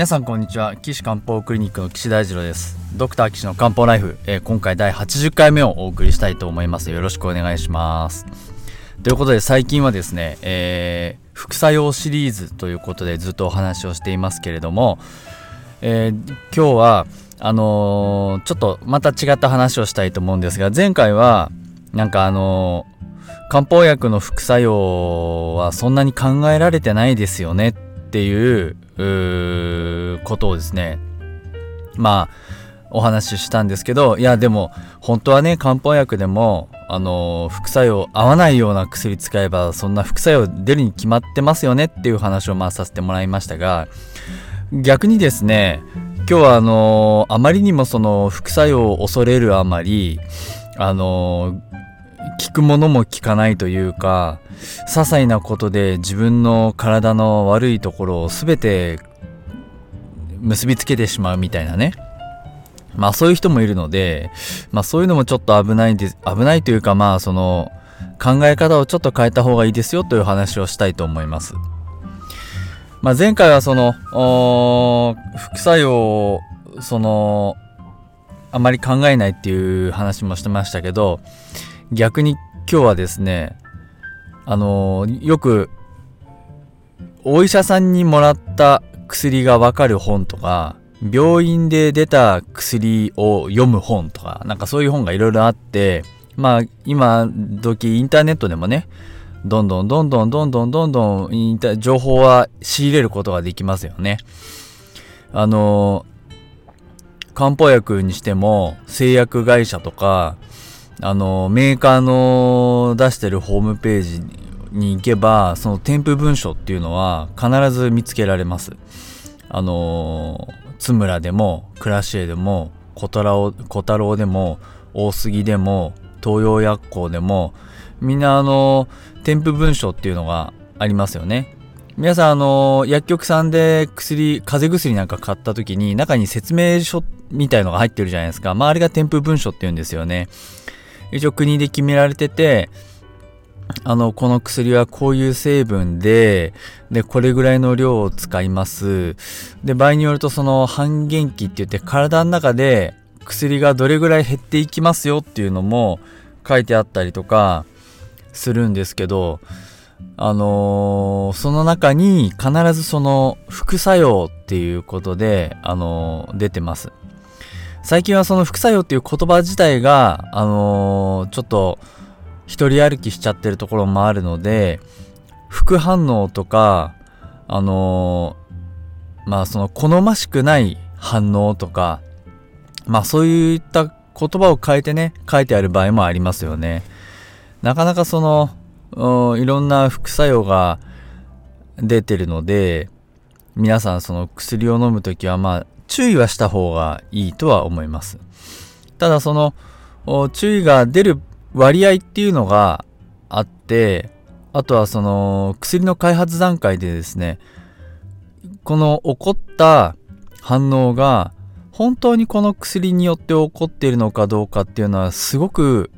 皆さんこんにちは。岸漢方クリニックの岸大二郎です。ドクター岸の漢方ライフ、えー、今回第80回目をお送りしたいと思います。よろしくお願いします。ということで最近はですね、えー、副作用シリーズということでずっとお話をしていますけれども、えー、今日はあの、ちょっとまた違った話をしたいと思うんですが前回はなんかあの漢方薬の副作用はそんなに考えられてないですよねっていうことをですねまあお話ししたんですけどいやでも本当はね漢方薬でもあの副作用合わないような薬使えばそんな副作用出るに決まってますよねっていう話をまあさせてもらいましたが逆にですね今日はあのあまりにもその副作用を恐れるあまりあの聞くものも聞かないというか些細なことで自分の体の悪いところを全て結びつけてしまうみたいなねまあそういう人もいるのでまあそういうのもちょっと危ないです危ないというかまあその考え方をちょっと変えた方がいいですよという話をしたいと思います。まあ、前回はその副作用をそのあまり考えないっていう話もしてましたけど逆に今日はですねあのよくお医者さんにもらった薬がわかる本とか病院で出た薬を読む本とかなんかそういう本がいろいろあってまあ今時インターネットでもねどんどんどんどんどんどんどんどん情報は仕入れることができますよね。あの漢方薬にしても製薬会社とかあの、メーカーの出してるホームページに行けば、その添付文書っていうのは必ず見つけられます。あの、津村でも、クラシエでも、小太郎小太郎でも、大杉でも、東洋薬効でも、みんなあの、添付文書っていうのがありますよね。皆さんあの、薬局さんで薬、風邪薬なんか買った時に中に説明書みたいのが入ってるじゃないですか。まああれが添付文書って言うんですよね。一応国で決められてて、あの、この薬はこういう成分で、で、これぐらいの量を使います。で、場合によるとその半減期って言って体の中で薬がどれぐらい減っていきますよっていうのも書いてあったりとかするんですけど、あのー、その中に必ずその副作用っていうことで、あのー、出てます。最近はその副作用っていう言葉自体が、あのー、ちょっと一人歩きしちゃってるところもあるので、副反応とか、あのー、まあその好ましくない反応とか、まあそういった言葉を変えてね、書いてある場合もありますよね。なかなかその、いろんな副作用が出てるので、皆さんその薬を飲むときはまあ注意はした方がいいとは思います。ただその注意が出る割合っていうのがあって、あとはその薬の開発段階でですね、この起こった反応が本当にこの薬によって起こっているのかどうかっていうのはすごく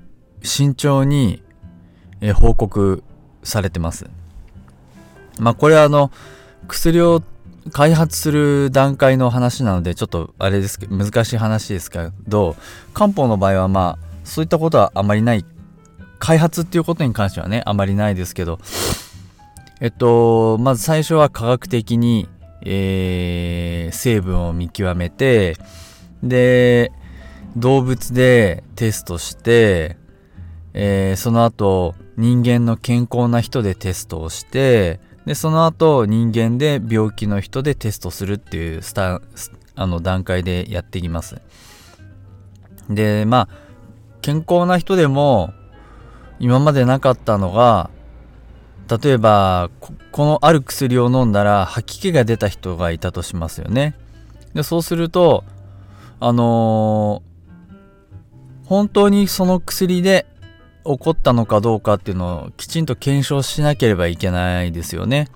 慎重に報告されてます。まあこれはあの薬を開発する段階の話なのでちょっとあれですけど難しい話ですけど漢方の場合はまあそういったことはあまりない。開発っていうことに関してはねあまりないですけど。えっとまず最初は科学的に、えー、成分を見極めてで動物でテストして、えー、その後人間の健康な人でテストをしてでその後人間で病気の人でテストするっていうスタあの段階でやっていきます。でまあ健康な人でも今までなかったのが例えばこのある薬を飲んだら吐き気が出た人がいたとしますよね。でそうするとあのー、本当にその薬で起こったのかどうかっていうのをきちんと検証しなければいけないですよね。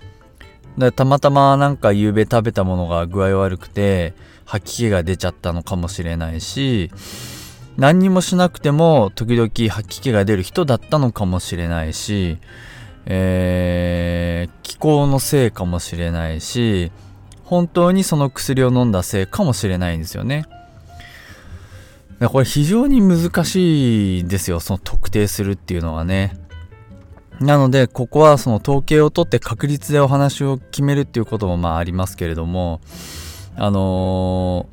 だたまたまなんか夕べ食べたものが具合悪くて吐き気が出ちゃったのかもしれないし何にもしなくても時々吐き気が出る人だったのかもしれないし、えー、気候のせいかもしれないし本当にその薬を飲んだせいかもしれないんですよね。これ非常に難しいですよ、その特定するっていうのはね。なので、ここはその統計を取って確率でお話を決めるっていうこともまあありますけれども、あの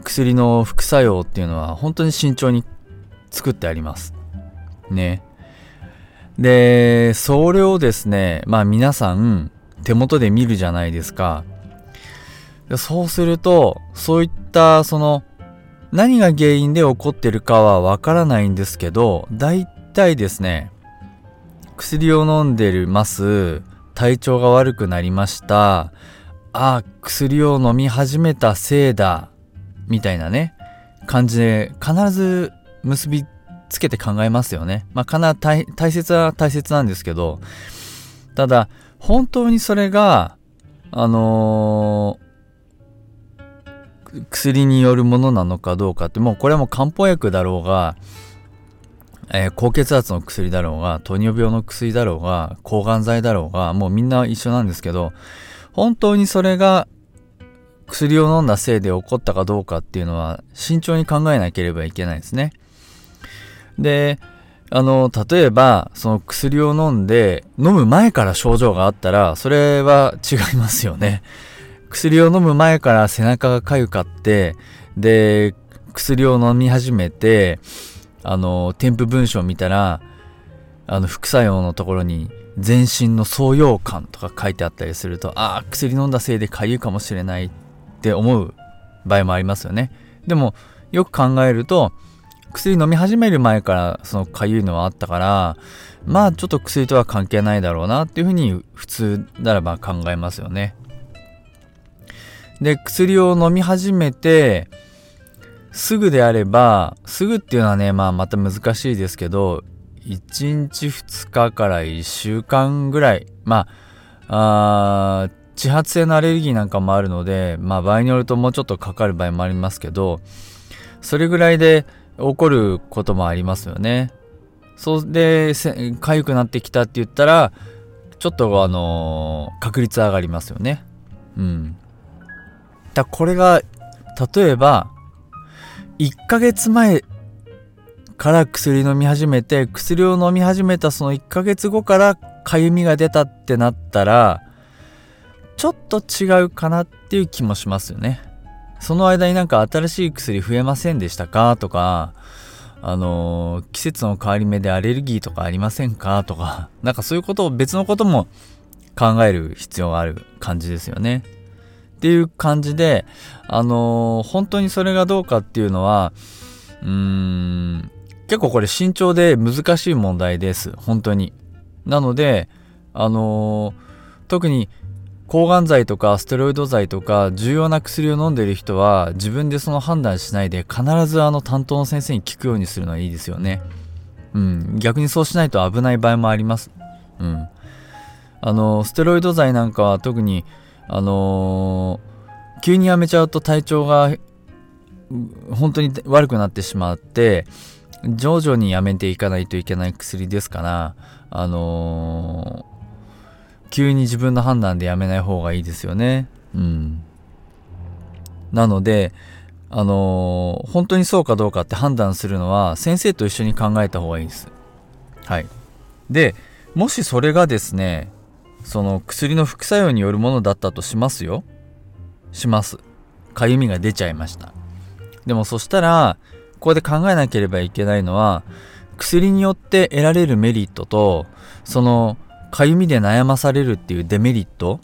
ー、薬の副作用っていうのは本当に慎重に作ってあります。ね。で、それをですね、まあ皆さん手元で見るじゃないですか。そうすると、そういったその何が原因で起こってるかはわからないんですけど、大体ですね、薬を飲んでるます、体調が悪くなりました、あ、薬を飲み始めたせいだ、みたいなね、感じで必ず結びつけて考えますよね。まあ、かな大切は大切なんですけど、ただ、本当にそれが、あの薬によるものなのかどうかってもうこれはもう漢方薬だろうが、えー、高血圧の薬だろうが糖尿病の薬だろうが抗がん剤だろうがもうみんな一緒なんですけど本当にそれが薬を飲んだせいで起こったかどうかっていうのは慎重に考えなければいけないですね。であの例えばその薬を飲んで飲む前から症状があったらそれは違いますよね。薬を飲む前から背中が痒かって、で、薬を飲み始めて、あの、添付文章を見たら、あの、副作用のところに、全身の創用感とか書いてあったりすると、ああ、薬飲んだせいで痒いかもしれないって思う場合もありますよね。でも、よく考えると、薬飲み始める前からその痒いのはあったから、まあちょっと薬とは関係ないだろうなっていうふうに普通ならば考えますよね。で、薬を飲み始めて、すぐであれば、すぐっていうのはね、まあまた難しいですけど、1日2日から1週間ぐらい、まあ、あ自発性のアレルギーなんかもあるので、まあ場合によるともうちょっとかかる場合もありますけど、それぐらいで起こることもありますよね。そうで、痒くなってきたって言ったら、ちょっとあのー、確率上がりますよね。うん。だこれが例えば1ヶ月前から薬飲み始めて薬を飲み始めたその1ヶ月後からかゆみが出たってなったらちょっと違うかなっていう気もしますよね。その間になんか新しい薬増えませんでしたかとかあのー、季節の変わり目でアレルギーとかありませんかとかなんかそういうことを別のことも考える必要がある感じですよね。っていう感じで、あのー、本当にそれがどうかっていうのは、うーん、結構これ慎重で難しい問題です。本当に。なので、あのー、特に抗がん剤とかステロイド剤とか重要な薬を飲んでる人は自分でその判断しないで必ずあの担当の先生に聞くようにするのはいいですよね。うん。逆にそうしないと危ない場合もあります。うん。あの、ステロイド剤なんかは特にあのー、急にやめちゃうと体調が本当に悪くなってしまって徐々にやめていかないといけない薬ですからあのー、急に自分の判断でやめない方がいいですよね。うん。なのであのー本当にそうかどうかって判断するのは先生と一緒に考えた方がいいです。はい。でもしそれがですねその薬の副作用によるものだったとしますよ。します。かゆみが出ちゃいました。でもそしたらここで考えなければいけないのは薬によって得られるメリットとそのかゆみで悩まされるっていうデメリット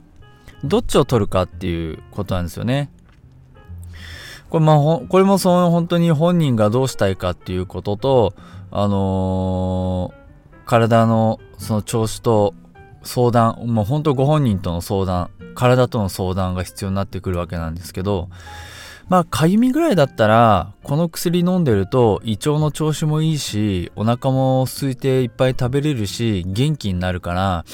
どっちを取るかっていうことなんですよね。これ,、まあ、これもその本当に本人がどうしたいかっていうこととあのー体のその調子と相談もう本当ご本人との相談体との相談が必要になってくるわけなんですけどまあかゆみぐらいだったらこの薬飲んでると胃腸の調子もいいしお腹も空いていっぱい食べれるし元気になるから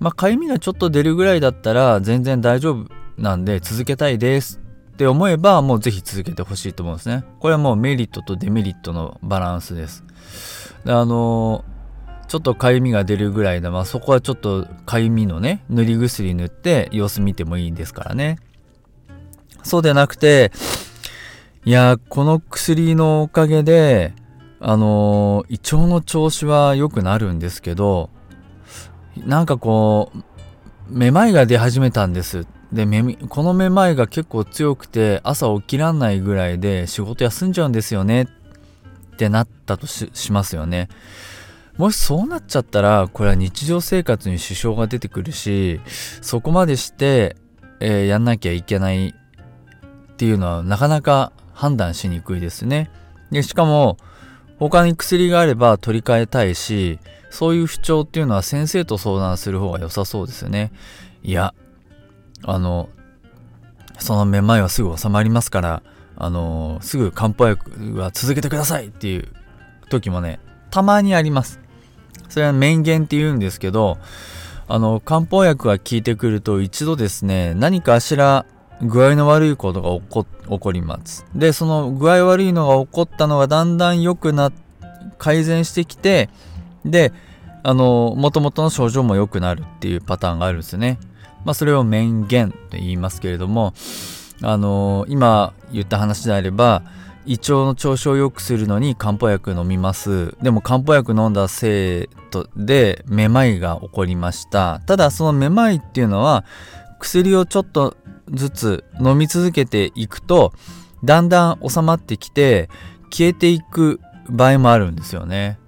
まあかゆみがちょっと出るぐらいだったら全然大丈夫なんで続けたいですって思えばもうぜひ続けてほしいと思うんですね。これはもうメリットとデメリットのバランスです。であのーちょっとかゆみが出るぐらいで、まあ、そこはちょっとかゆみのね塗り薬塗って様子見てもいいんですからね。そうでなくていやこの薬のおかげであの胃腸の調子は良くなるんですけどなんかこうめまいが出始めたんです。でこのめまいが結構強くて朝起きらんないぐらいで仕事休んじゃうんですよねってなったとしますよね。もしそうなっちゃったらこれは日常生活に支障が出てくるしそこまでして、えーやんなきゃいけないっていうのはなかなか判断しにくいですね。でしかも他に薬があれば取り替えたいしそういう不調っていうのは先生と相談する方が良さそうですよね。いやあのそのめまいはすぐ収まりますからあのすぐ漢方薬は続けてくださいっていう時もねたまにあります。それは免言って言うんですけどあの漢方薬が効いてくると一度ですね何かしら具合の悪いことが起こ起ります。でその具合悪いのが起こったのがだんだん良くな改善してきてであの元々の症状も良くなるっていうパターンがあるんですよね。まあそれを免言と言いますけれどもあの今言った話であれば胃腸の調子を良くするのに漢方薬飲みます。でも漢方薬飲んだせいとでめまいが起こりました。ただそのめまいっていうのは薬をちょっとずつ飲み続けていくとだんだん収まってきて消えていく場合もあるんですよね。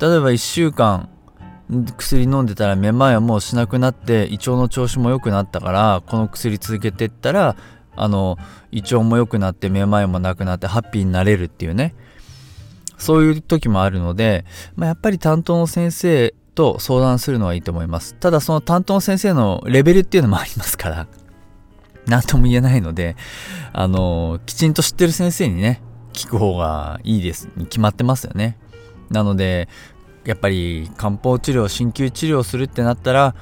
例えば1週間薬飲んでたらめまいはもうしなくなって胃腸の調子も良くなったからこの薬続けてったらあの胃腸も良くなってめまいもなくなってハッピーになれるっていうね。そういう時もあるので、まあ、やっぱり担当の先生と相談するのはいいと思います。ただその担当の先生のレベルっていうのもありますから 何とも言えないのであのきちんと知ってる先生にね聞く方がいいですに決まってますよね。なのでやっぱり漢方治療鍼灸治療するってなったら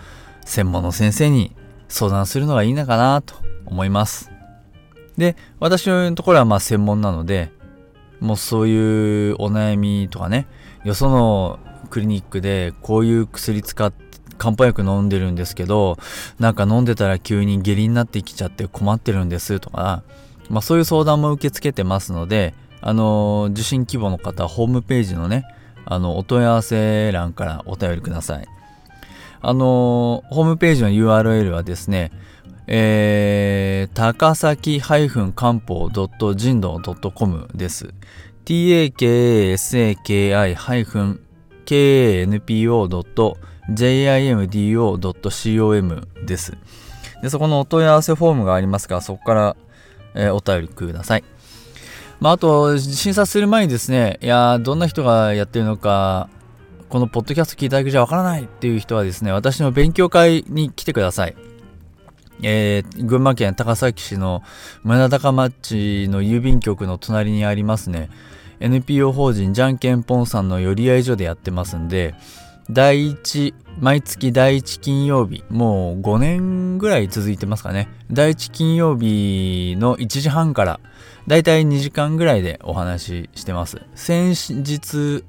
専門の先生に相談するのがいいのかなと思います。で私のところはまあ専門なのでもうそういうお悩みとかねよそのクリニックでこういう薬使って漢方薬飲んでるんですけどなんか飲んでたら急に下痢になってきちゃって困ってるんですとか、まあ、そういう相談も受け付けてますのであの受診希望の方ホームページのねあのお問い合わせ欄からお便りください。あのホームページの URL はですねえー、高崎漢方人道 .com です。takasaki-kanpo.jimdo.com です。で、そこのお問い合わせフォームがありますから、そこから、えーお便りください。まあ、あと、審査する前にですね、いやどんな人がやってるのか、このポッドキャスト聞いただけじゃわからないっていう人はですね、私の勉強会に来てください。えー群馬県高崎市の村高町の郵便局の隣にありますね。NPO 法人じゃんけんぽんさんの寄り合い所でやってますんで第一毎月第1金曜日もう5年ぐらい続いてますかね。第1金曜日の1時半からだいたい2時間ぐらいでお話ししてます。先日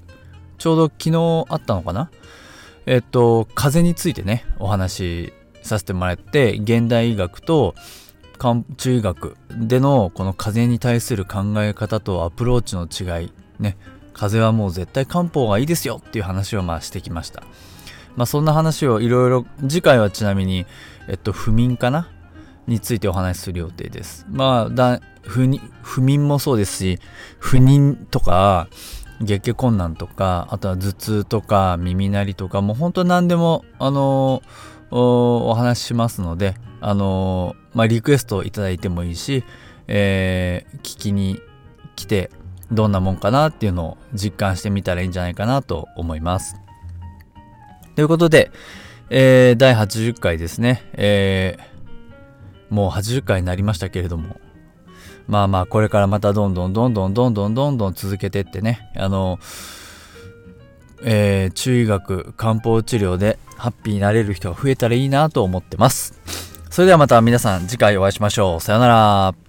ちょうど昨日あったのかな。えっと風についてねお話しさせてもらって現代医学と中医学でのこの風邪に対する考え方とアプローチの違いね風邪はもう絶対漢方がいいですよっていう話をまあしてきました。まあそんな話をいろいろ次回はちなみにえっと不眠かな？についてお話しする予定です。まあだ不不眠もそうですし不妊とか月経困難とかあとは頭痛とか耳鳴りとかもう本当何でもあのー、お話ししますのであのー、まあリクエストいただいてもいいし、えー、聞きに来てどんなもんかなっていうのを実感してみたらいいんじゃないかなと思います。ということで、えー、第80回ですね、えー、もう80回になりましたけれども、まあまあこれからまたどんどんどんどんどんどんどんどん続けてってね、あの、えー、中医学漢方治療でハッピーになれる人が増えたらいいなと思ってます。それではまた皆さん次回お会いしましょう。さようなら。